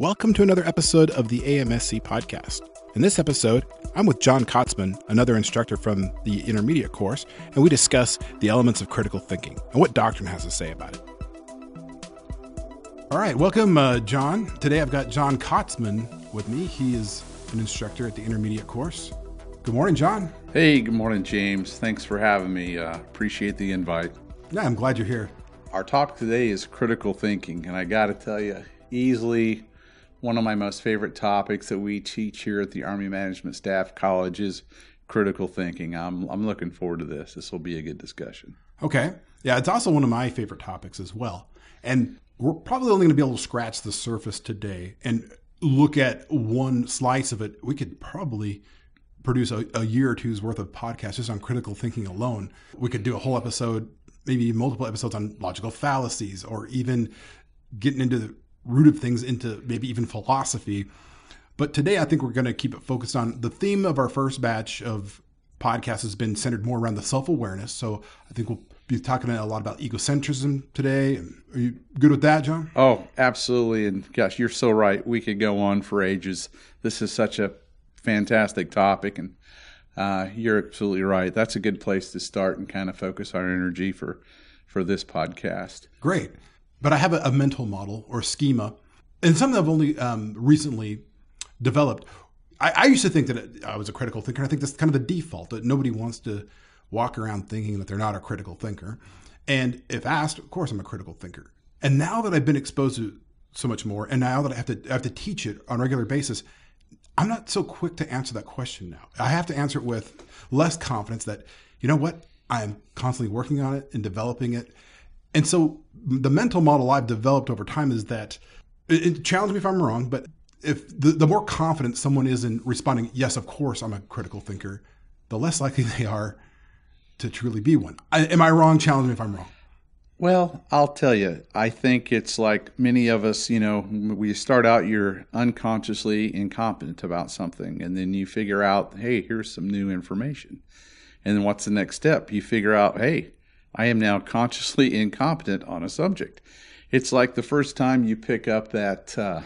Welcome to another episode of the AMSC podcast. In this episode, I'm with John Kotzman, another instructor from the intermediate course, and we discuss the elements of critical thinking and what doctrine has to say about it. All right, welcome, uh, John. Today I've got John Kotzman with me. He is an instructor at the intermediate course. Good morning, John. Hey, good morning, James. Thanks for having me. Uh, appreciate the invite. Yeah, I'm glad you're here. Our topic today is critical thinking, and I got to tell you, easily one of my most favorite topics that we teach here at the Army Management Staff College is critical thinking. I'm I'm looking forward to this. This will be a good discussion. Okay. Yeah, it's also one of my favorite topics as well. And we're probably only going to be able to scratch the surface today and look at one slice of it. We could probably produce a, a year or two's worth of podcasts just on critical thinking alone. We could do a whole episode, maybe multiple episodes on logical fallacies or even getting into the root of things into maybe even philosophy. But today, I think we're going to keep it focused on the theme of our first batch of podcasts has been centered more around the self awareness. So I think we'll be talking a lot about egocentrism today. Are you good with that, John? Oh, absolutely. And gosh, you're so right. We could go on for ages. This is such a fantastic topic, and uh, you're absolutely right. That's a good place to start and kind of focus our energy for for this podcast. Great, but I have a, a mental model or schema, and something I've only um, recently developed. I, I, used to think that I was a critical thinker. I think that's kind of the default that nobody wants to walk around thinking that they're not a critical thinker. And if asked, of course, I'm a critical thinker. And now that I've been exposed to so much more, and now that I have to I have to teach it on a regular basis, I'm not so quick to answer that question now. I have to answer it with less confidence that, you know what, I'm constantly working on it and developing it. And so the mental model I've developed over time is that it, it challenge me if I'm wrong, but if the, the more confident someone is in responding, yes, of course, I'm a critical thinker, the less likely they are to truly be one. I, am I wrong? Challenge me if I'm wrong. Well, I'll tell you, I think it's like many of us, you know, we start out, you're unconsciously incompetent about something, and then you figure out, hey, here's some new information. And then what's the next step? You figure out, hey, I am now consciously incompetent on a subject. It's like the first time you pick up that uh,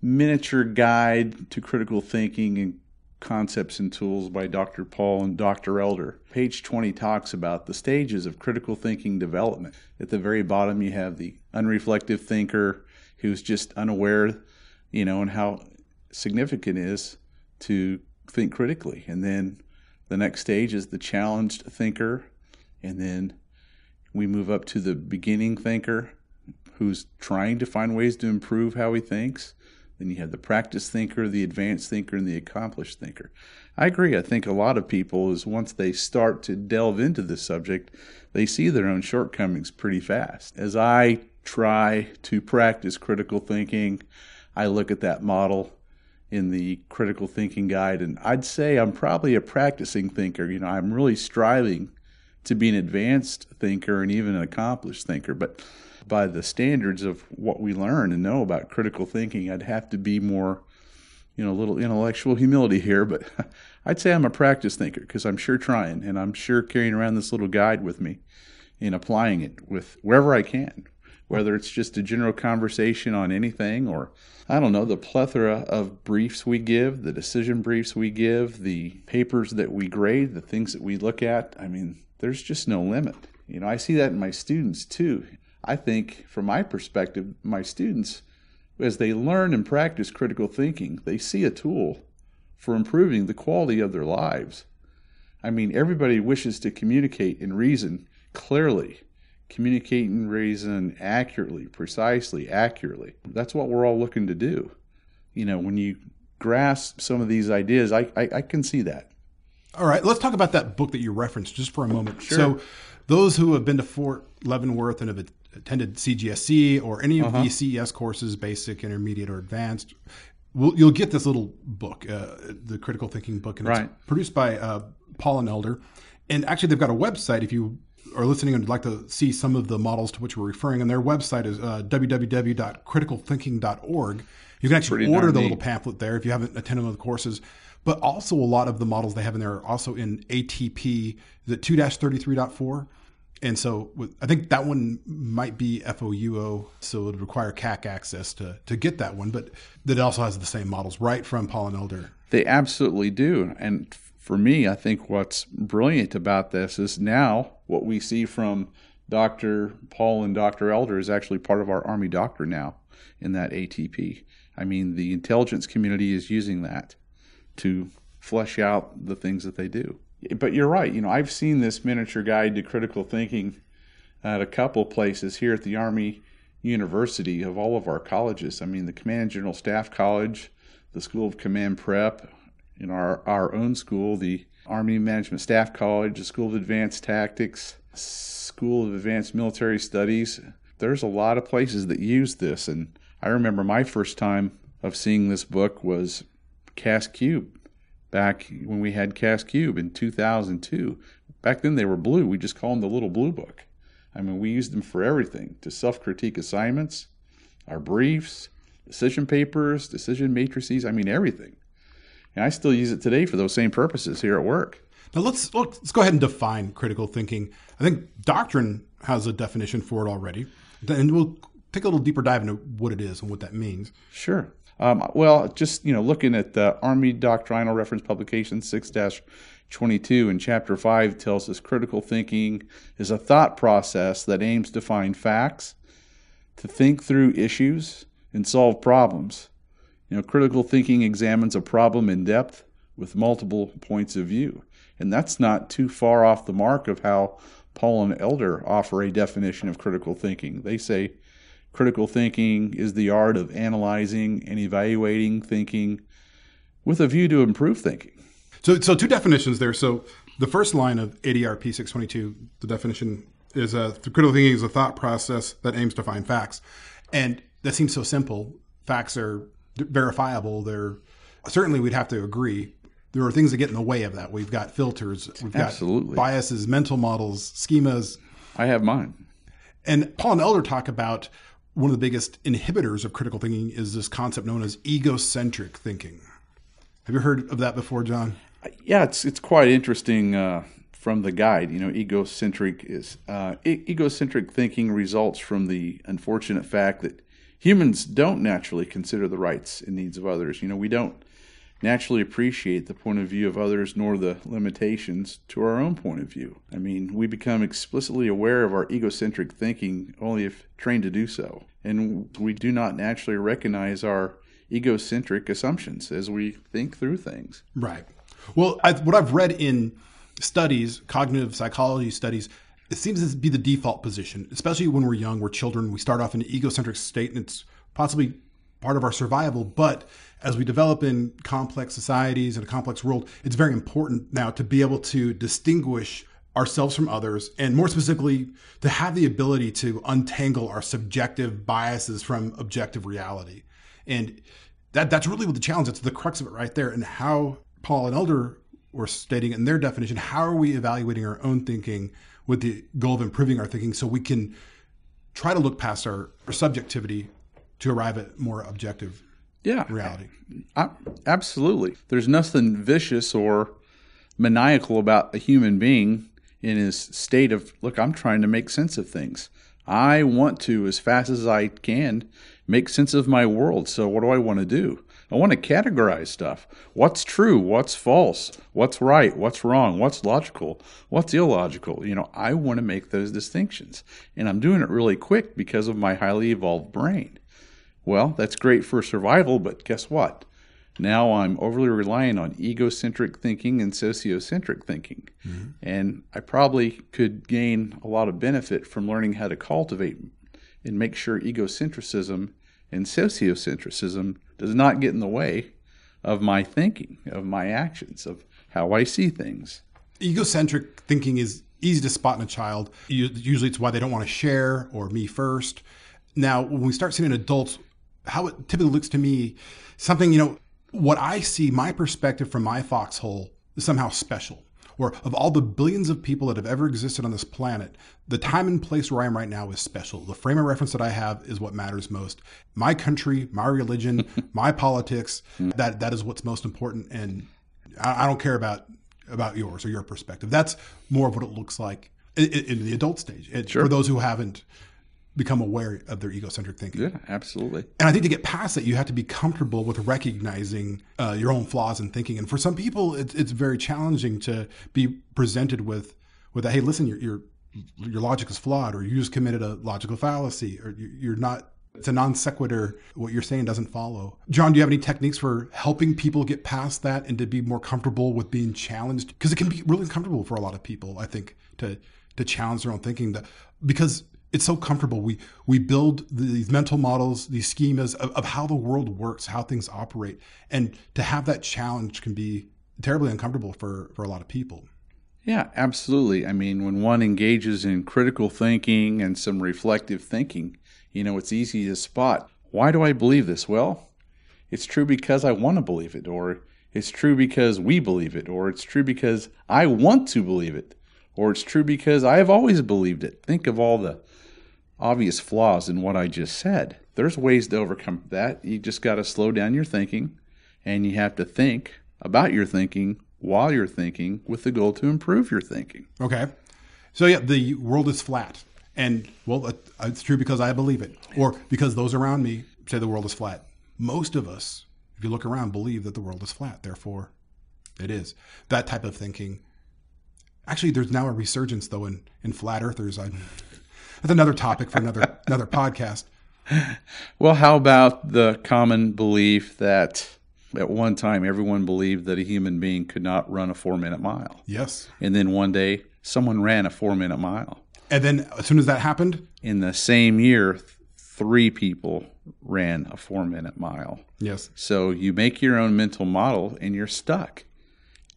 miniature guide to critical thinking and Concepts and Tools by Dr. Paul and Dr. Elder. Page 20 talks about the stages of critical thinking development. At the very bottom, you have the unreflective thinker who's just unaware, you know, and how significant it is to think critically. And then the next stage is the challenged thinker. And then we move up to the beginning thinker who's trying to find ways to improve how he thinks. Then you have the practice thinker, the advanced thinker, and the accomplished thinker. I agree. I think a lot of people is once they start to delve into this subject, they see their own shortcomings pretty fast. As I try to practice critical thinking, I look at that model in the critical thinking guide and I'd say I'm probably a practicing thinker. You know, I'm really striving to be an advanced thinker and even an accomplished thinker, but by the standards of what we learn and know about critical thinking, I'd have to be more, you know, a little intellectual humility here, but I'd say I'm a practice thinker because I'm sure trying and I'm sure carrying around this little guide with me and applying it with wherever I can, whether it's just a general conversation on anything or I don't know, the plethora of briefs we give, the decision briefs we give, the papers that we grade, the things that we look at. I mean, there's just no limit. You know, I see that in my students too. I think, from my perspective, my students, as they learn and practice critical thinking, they see a tool for improving the quality of their lives. I mean, everybody wishes to communicate and reason clearly, communicate and reason accurately, precisely, accurately. That's what we're all looking to do. You know, when you grasp some of these ideas, I, I, I can see that. All right, let's talk about that book that you referenced just for a moment. Sure. So, those who have been to Fort Leavenworth and have attended CGSC or any of uh-huh. the CES courses, basic, intermediate, or advanced, we'll, you'll get this little book, uh, the Critical Thinking book, and right. it's produced by uh, Paul and Elder. And actually, they've got a website if you are listening and would like to see some of the models to which we're referring. And their website is uh, www.criticalthinking.org. You can actually Pretty order the neat. little pamphlet there if you haven't attended one of the courses but also a lot of the models they have in there are also in ATP, the 2-33.4. And so with, I think that one might be FOUO, so it would require CAC access to, to get that one, but that also has the same models right from Paul and Elder. They absolutely do. And for me, I think what's brilliant about this is now what we see from Dr. Paul and Dr. Elder is actually part of our Army doctrine now in that ATP. I mean, the intelligence community is using that to flesh out the things that they do. But you're right. You know, I've seen this miniature guide to critical thinking at a couple places here at the Army University of all of our colleges. I mean, the Command General Staff College, the School of Command Prep, in our, our own school, the Army Management Staff College, the School of Advanced Tactics, School of Advanced Military Studies. There's a lot of places that use this. And I remember my first time of seeing this book was CAS3 back when we had CAS3 in 2002. Back then they were blue. We just called them the little blue book. I mean, we used them for everything to self critique assignments, our briefs, decision papers, decision matrices. I mean, everything. And I still use it today for those same purposes here at work. Now let's look, let's go ahead and define critical thinking. I think doctrine has a definition for it already, and we'll take a little deeper dive into what it is and what that means. Sure. Um, well, just you know, looking at the Army Doctrinal Reference Publication six 22 in chapter 5 tells us critical thinking is a thought process that aims to find facts, to think through issues, and solve problems. You know, critical thinking examines a problem in depth with multiple points of view. And that's not too far off the mark of how Paul and Elder offer a definition of critical thinking. They say critical thinking is the art of analyzing and evaluating thinking with a view to improve thinking. So, so two definitions there. So the first line of ADRP 622, the definition is uh, a critical thinking is a thought process that aims to find facts. And that seems so simple. Facts are verifiable. They're certainly we'd have to agree. There are things that get in the way of that. We've got filters, we've got Absolutely. biases, mental models, schemas. I have mine. And Paul and Elder talk about one of the biggest inhibitors of critical thinking is this concept known as egocentric thinking. Have you heard of that before, John? Yeah, it's it's quite interesting uh, from the guide. You know, egocentric is uh, e- egocentric thinking results from the unfortunate fact that humans don't naturally consider the rights and needs of others. You know, we don't naturally appreciate the point of view of others nor the limitations to our own point of view. I mean, we become explicitly aware of our egocentric thinking only if trained to do so. And we do not naturally recognize our egocentric assumptions as we think through things. Right. Well, I, what I've read in studies, cognitive psychology studies, it seems to be the default position, especially when we're young, we're children. We start off in an egocentric state, and it's possibly part of our survival. But as we develop in complex societies and a complex world, it's very important now to be able to distinguish ourselves from others, and more specifically, to have the ability to untangle our subjective biases from objective reality. And that that's really what the challenge. It's the crux of it right there, and how Paul and Elder were stating in their definition. How are we evaluating our own thinking with the goal of improving our thinking, so we can try to look past our, our subjectivity to arrive at more objective yeah, reality. I, absolutely. There's nothing vicious or maniacal about a human being in his state of look. I'm trying to make sense of things. I want to, as fast as I can, make sense of my world. So what do I want to do? I want to categorize stuff. What's true? What's false? What's right? What's wrong? What's logical? What's illogical? You know, I want to make those distinctions. And I'm doing it really quick because of my highly evolved brain. Well, that's great for survival, but guess what? Now I'm overly relying on egocentric thinking and sociocentric thinking. Mm-hmm. And I probably could gain a lot of benefit from learning how to cultivate and make sure egocentrism and sociocentricism does not get in the way of my thinking, of my actions, of how I see things. Egocentric thinking is easy to spot in a child. Usually it's why they don't want to share or me first. Now, when we start seeing adults how it typically looks to me, something, you know, what I see, my perspective from my foxhole is somehow special. Or of all the billions of people that have ever existed on this planet, the time and place where I am right now is special. The frame of reference that I have is what matters most. My country, my religion, my politics, that that is what's most important. And I, I don't care about about yours or your perspective. That's more of what it looks like in, in the adult stage. It, Sure. For those who haven't become aware of their egocentric thinking. Yeah, absolutely. And I think to get past that, you have to be comfortable with recognizing uh, your own flaws in thinking. And for some people, it's, it's very challenging to be presented with, with that, hey, listen, your, your, your logic is flawed, or you just committed a logical fallacy, or you- you're not, it's a non sequitur. What you're saying doesn't follow. John, do you have any techniques for helping people get past that and to be more comfortable with being challenged? Because it can be really uncomfortable for a lot of people, I think, to, to challenge their own thinking. That, because it's so comfortable. We we build these mental models, these schemas of, of how the world works, how things operate, and to have that challenge can be terribly uncomfortable for for a lot of people. Yeah, absolutely. I mean, when one engages in critical thinking and some reflective thinking, you know, it's easy to spot why do I believe this? Well, it's true because I want to believe it, or it's true because we believe it, or it's true because I want to believe it, or it's true because I have always believed it. Think of all the obvious flaws in what I just said. There's ways to overcome that. You just got to slow down your thinking and you have to think about your thinking while you're thinking with the goal to improve your thinking. Okay, so yeah, the world is flat, and well, it's true because I believe it, or because those around me say the world is flat. Most of us, if you look around, believe that the world is flat. Therefore, it is that type of thinking. Actually, there's now a resurgence though in in flat earthers. I, that's another topic for another another podcast. Well, how about the common belief that at one time everyone believed that a human being could not run a four minute mile? Yes, And then one day someone ran a four minute mile. and then as soon as that happened, In the same year, three people ran a four minute mile. yes, So you make your own mental model and you're stuck.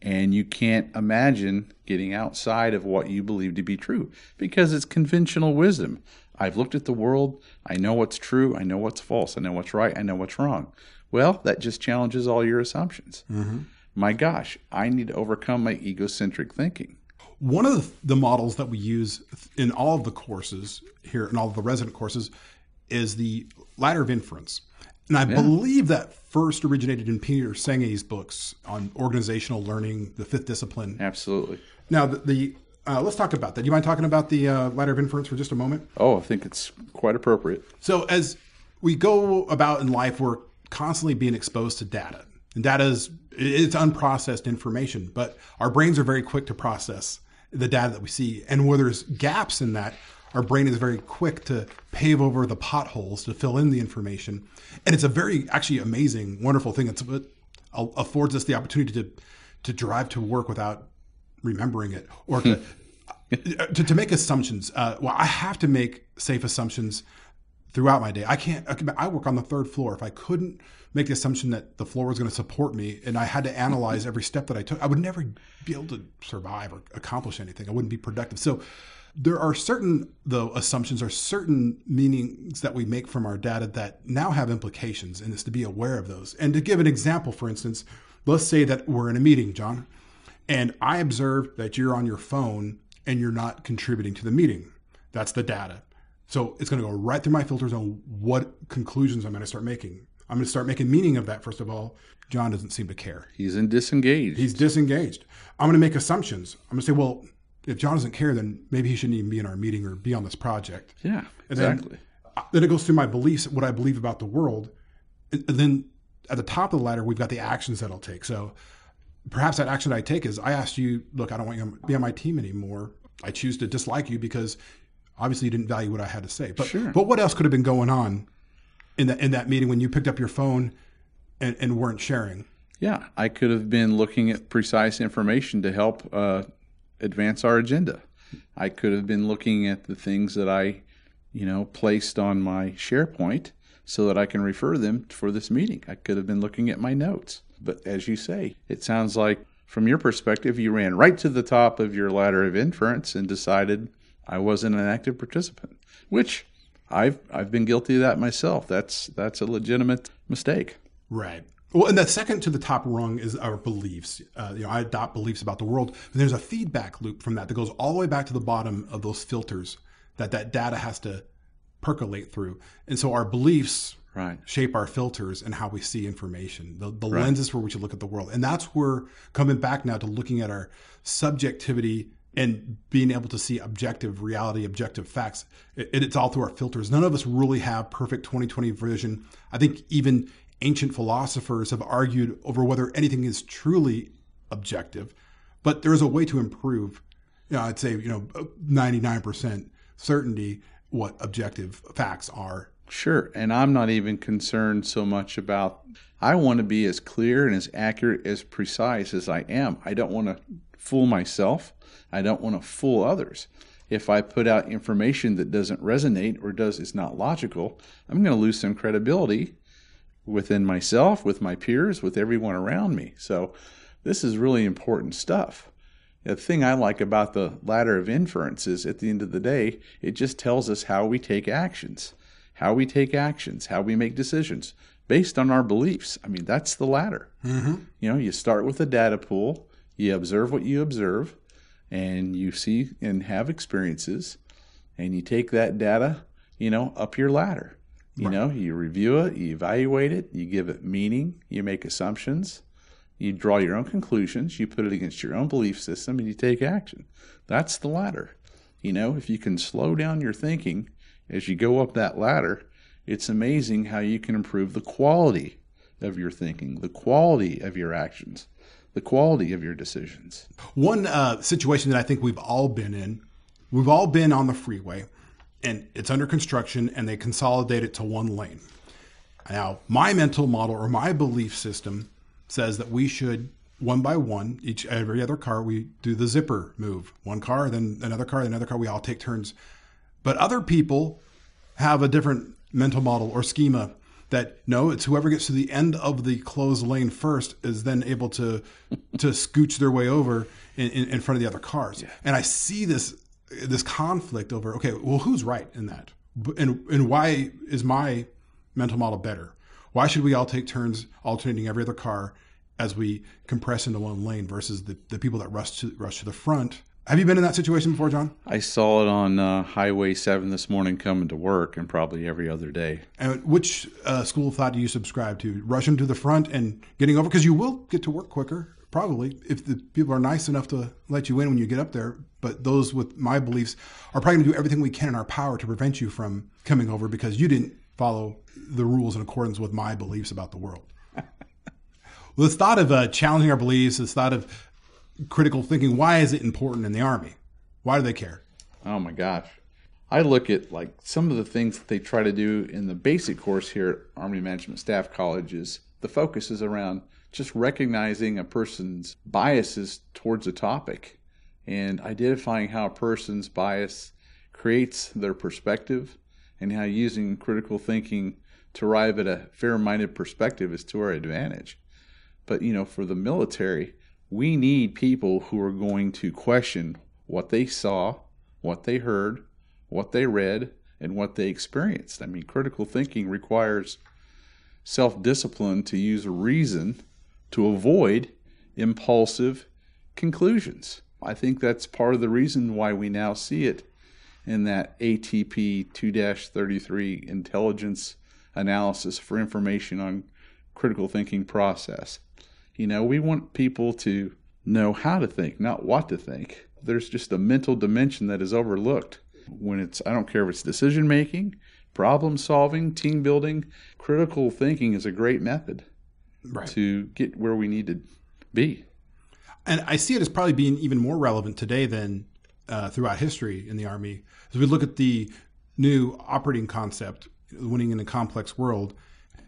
And you can't imagine getting outside of what you believe to be true because it's conventional wisdom. I've looked at the world. I know what's true. I know what's false. I know what's right. I know what's wrong. Well, that just challenges all your assumptions. Mm-hmm. My gosh, I need to overcome my egocentric thinking. One of the, the models that we use in all of the courses here, in all of the resident courses, is the ladder of inference. And I believe that first originated in Peter Senge's books on organizational learning, the fifth discipline. Absolutely. Now, the, the uh, let's talk about that. You mind talking about the uh, ladder of inference for just a moment? Oh, I think it's quite appropriate. So as we go about in life, we're constantly being exposed to data, and data is it's unprocessed information. But our brains are very quick to process the data that we see, and where there's gaps in that, our brain is very quick to pave over the potholes to fill in the information. And it's a very actually amazing, wonderful thing. It's what affords us the opportunity to to drive to work without remembering it or to to, to make assumptions. Uh, well, I have to make safe assumptions throughout my day. I can't. I I work on the third floor. If I couldn't make the assumption that the floor was going to support me, and I had to analyze every step that I took, I would never be able to survive or accomplish anything. I wouldn't be productive. So. There are certain, though, assumptions or certain meanings that we make from our data that now have implications, and it's to be aware of those. And to give an example, for instance, let's say that we're in a meeting, John, and I observe that you're on your phone and you're not contributing to the meeting. That's the data. So it's going to go right through my filters on what conclusions I'm going to start making. I'm going to start making meaning of that, first of all. John doesn't seem to care. He's in disengaged. He's disengaged. I'm going to make assumptions. I'm going to say, well, if John doesn't care, then maybe he shouldn't even be in our meeting or be on this project. yeah, And then- exactly. Then it goes through my beliefs, what I believe about the world. And then at the top of the ladder, we've got the actions that I'll take. So perhaps that action I take is I asked you, look, I don't want you to be on my team anymore. I choose to dislike you because obviously you didn't value what I had to say. But Sure. but what else could have been going on in that in that meeting when you picked up your phone and, and weren't sharing? Yeah, I could have been looking at precise information to help uh, advance our agenda. I could have been looking at the things that I, you know, placed on my SharePoint so that I can refer them for this meeting. I could have been looking at my notes. But as you say, it sounds like from your perspective, you ran right to the top of your ladder of inference and decided I wasn't an active participant, which I've I've been guilty of that myself. That's that's a legitimate mistake. Right. Well, and the second to the top rung is our beliefs. Uh, you know, I adopt beliefs about the world, but there's a feedback loop from that that goes all the way back to the bottom of those filters that that data has to percolate through. And so our beliefs Right. shape our filters and how we see information, the, the lenses for which we look at the world. And that's where coming back now to looking at our subjectivity and being able to see objective reality, objective facts. It, it's all through our filters. None of us really have perfect 2020 vision. I think even ancient philosophers have argued over whether anything is truly objective, but there is a way to improve. You know, I'd say you know 99% certainty what objective facts are. Sure, and I'm not even concerned so much about. I want to be as clear and as accurate, as precise as I am. I don't want to fool myself. I don't want to fool others. If I put out information that doesn't resonate or does is not logical, I'm going to lose some credibility within myself, with my peers, with everyone around me. So this is really important stuff. The thing I like about the ladder of inference is at the end of the day, it just tells us how we take actions, how we take actions, how we make decisions based on our beliefs. I mean, that's the ladder. Mm-hmm. You know, you start with a data pool, you observe what you observe, and you see and have experiences and you take that data, you know, up your ladder. You right. know, you review it, you evaluate it, you give it meaning, you make assumptions, you draw your own conclusions, you put it against your own belief system, and you take action. That's the ladder. You know, if you can slow down your thinking as you go up that ladder, it's amazing how you can improve the quality of your thinking, the quality of your actions the quality of your decisions. One uh, situation that I think we've all been in, we've all been on the freeway and it's under construction and they consolidate it to one lane. Now, my mental model or my belief system says that we should one by one, each every other car, we do the zipper move. One car, then another car, then another car. We all take turns. But other people have a different mental model or schema that no, it's whoever gets to the end of the closed lane first is then able to to scooch their way over in, in, in front of the other cars. Yeah. And I see this this conflict over okay, well, who's right in that, and and why is my mental model better? Why should we all take turns alternating every other car as we compress into one lane versus the, the people that rush to rush to the front have you been in that situation before, John? I saw it on uh, Highway 7 this morning coming to work and probably every other day. And which uh, school of thought do you subscribe to? Rushing to the front and getting over? Because you will get to work quicker, probably, if the people are nice enough to let you in when you get up there. But those with my beliefs are probably going to do everything we can in our power to prevent you from coming over because you didn't follow the rules in accordance with my beliefs about the world. well, this thought of uh, challenging our beliefs, this thought of critical thinking. Why is it important in the Army? Why do they care? Oh my gosh. I look at like some of the things that they try to do in the basic course here at Army Management Staff College is the focus is around just recognizing a person's biases towards a topic and identifying how a person's bias creates their perspective and how using critical thinking to arrive at a fair-minded perspective is to our advantage. But you know, for the military, we need people who are going to question what they saw, what they heard, what they read, and what they experienced. I mean, critical thinking requires self discipline to use reason to avoid impulsive conclusions. I think that's part of the reason why we now see it in that ATP 2 33 intelligence analysis for information on critical thinking process. You know, we want people to know how to think, not what to think. There's just a mental dimension that is overlooked when it's, I don't care if it's decision making, problem solving, team building. Critical thinking is a great method right. to get where we need to be. And I see it as probably being even more relevant today than uh, throughout history in the Army. As we look at the new operating concept, winning in a complex world,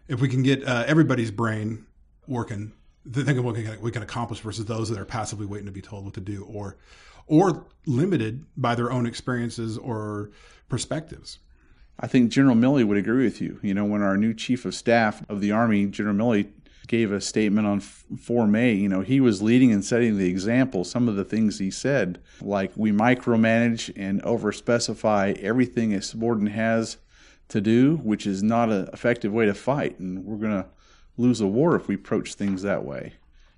if we can get uh, everybody's brain working think of what we can, we can accomplish versus those that are passively waiting to be told what to do or or limited by their own experiences or perspectives. I think General Milley would agree with you. You know, when our new chief of staff of the Army, General Milley, gave a statement on 4 May, you know, he was leading and setting the example. Some of the things he said, like we micromanage and overspecify everything a subordinate has to do, which is not an effective way to fight. And we're going to lose a war if we approach things that way.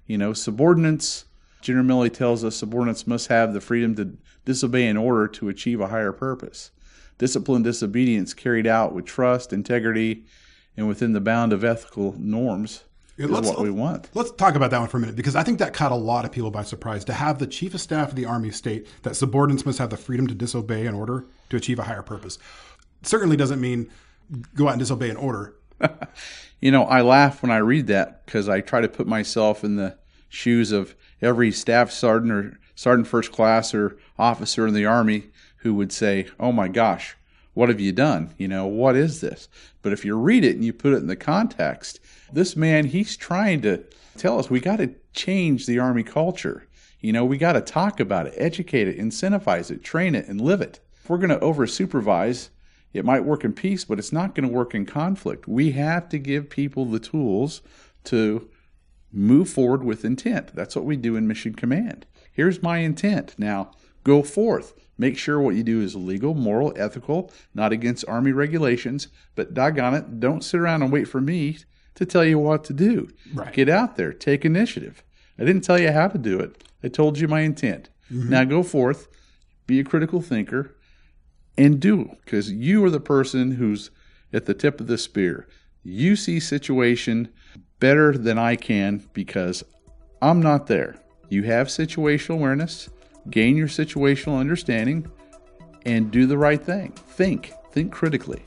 You know, subordinates, General Milley tells us subordinates must have the freedom to disobey an order to achieve a higher purpose. Discipline, disobedience carried out with trust, integrity, and within the bound of ethical norms is what we want. Let's talk about that one for a minute because I think that caught a lot of people by surprise to have the chief of staff of the army state that subordinates must have the freedom to disobey an order to achieve a higher purpose. Certainly doesn't mean go out and disobey an order. you know, I laugh when I read that because I try to put myself in the shoes of every staff sergeant or sergeant first class or officer in the army who would say, "Oh my gosh, what have you done? You know, what is this?" But if you read it and you put it in the context, this man, he's trying to tell us we got to change the army culture. You know, we got to talk about it, educate it, incentivize it, train it, and live it. If we're going to over supervise, it might work in peace, but it's not going to work in conflict. We have to give people the tools to move forward with intent. That's what we do in Mission Command. Here's my intent. Now, go forth. Make sure what you do is legal, moral, ethical, not against Army regulations, but doggone it, don't sit around and wait for me to tell you what to do. Right. Get out there, take initiative. I didn't tell you how to do it, I told you my intent. Mm-hmm. Now go forth, be a critical thinker, and do, because you are the person who's at the tip of the spear. You see situation better than I can because I'm not there. You have situational awareness, gain your situational understanding, and do the right thing. Think, think critically.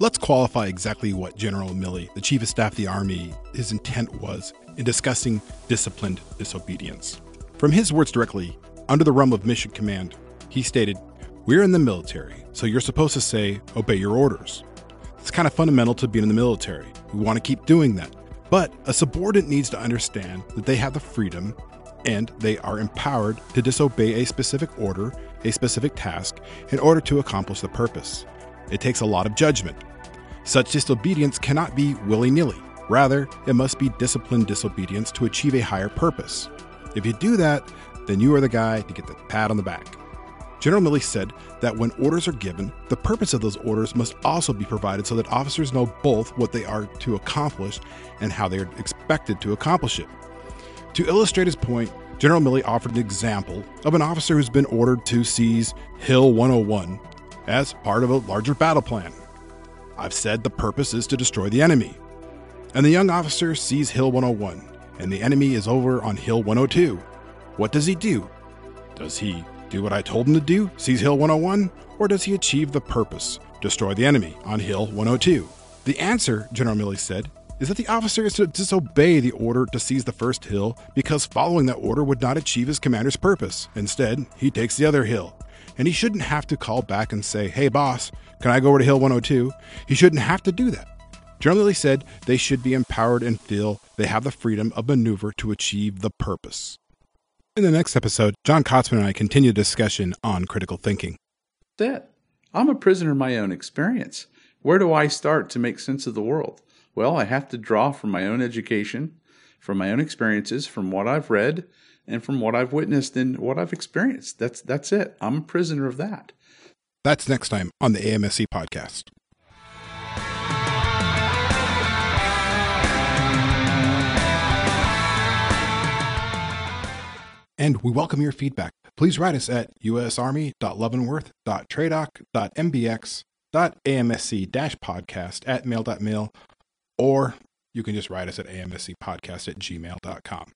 Let's qualify exactly what General Milley, the Chief of Staff of the Army, his intent was in discussing disciplined disobedience. From his words directly, under the realm of mission command, he stated, We're in the military, so you're supposed to say, obey your orders. It's kind of fundamental to being in the military. We want to keep doing that. But a subordinate needs to understand that they have the freedom and they are empowered to disobey a specific order, a specific task, in order to accomplish the purpose. It takes a lot of judgment. Such disobedience cannot be willy nilly. Rather, it must be disciplined disobedience to achieve a higher purpose. If you do that, then you are the guy to get the pat on the back. General Milley said that when orders are given, the purpose of those orders must also be provided so that officers know both what they are to accomplish and how they are expected to accomplish it. To illustrate his point, General Milley offered an example of an officer who's been ordered to seize Hill 101 as part of a larger battle plan. I've said the purpose is to destroy the enemy. And the young officer sees Hill 101, and the enemy is over on Hill 102. What does he do? Does he do what I told him to do, seize Hill 101, or does he achieve the purpose, destroy the enemy on Hill 102? The answer, General Milley said, is that the officer is to disobey the order to seize the first hill because following that order would not achieve his commander's purpose. Instead, he takes the other hill and he shouldn't have to call back and say, Hey, boss, can I go over to Hill 102? He shouldn't have to do that. Generally said, they should be empowered and feel they have the freedom of maneuver to achieve the purpose. In the next episode, John Kotzman and I continue the discussion on critical thinking. That I'm a prisoner of my own experience. Where do I start to make sense of the world? Well, I have to draw from my own education, from my own experiences, from what I've read, and from what I've witnessed and what I've experienced. That's that's it. I'm a prisoner of that. That's next time on the AMSC podcast. And we welcome your feedback. Please write us at usarmy.leavenworth.tradoc.mbx.amsc-podcast at mail.mil, or you can just write us at amscpodcast at gmail.com.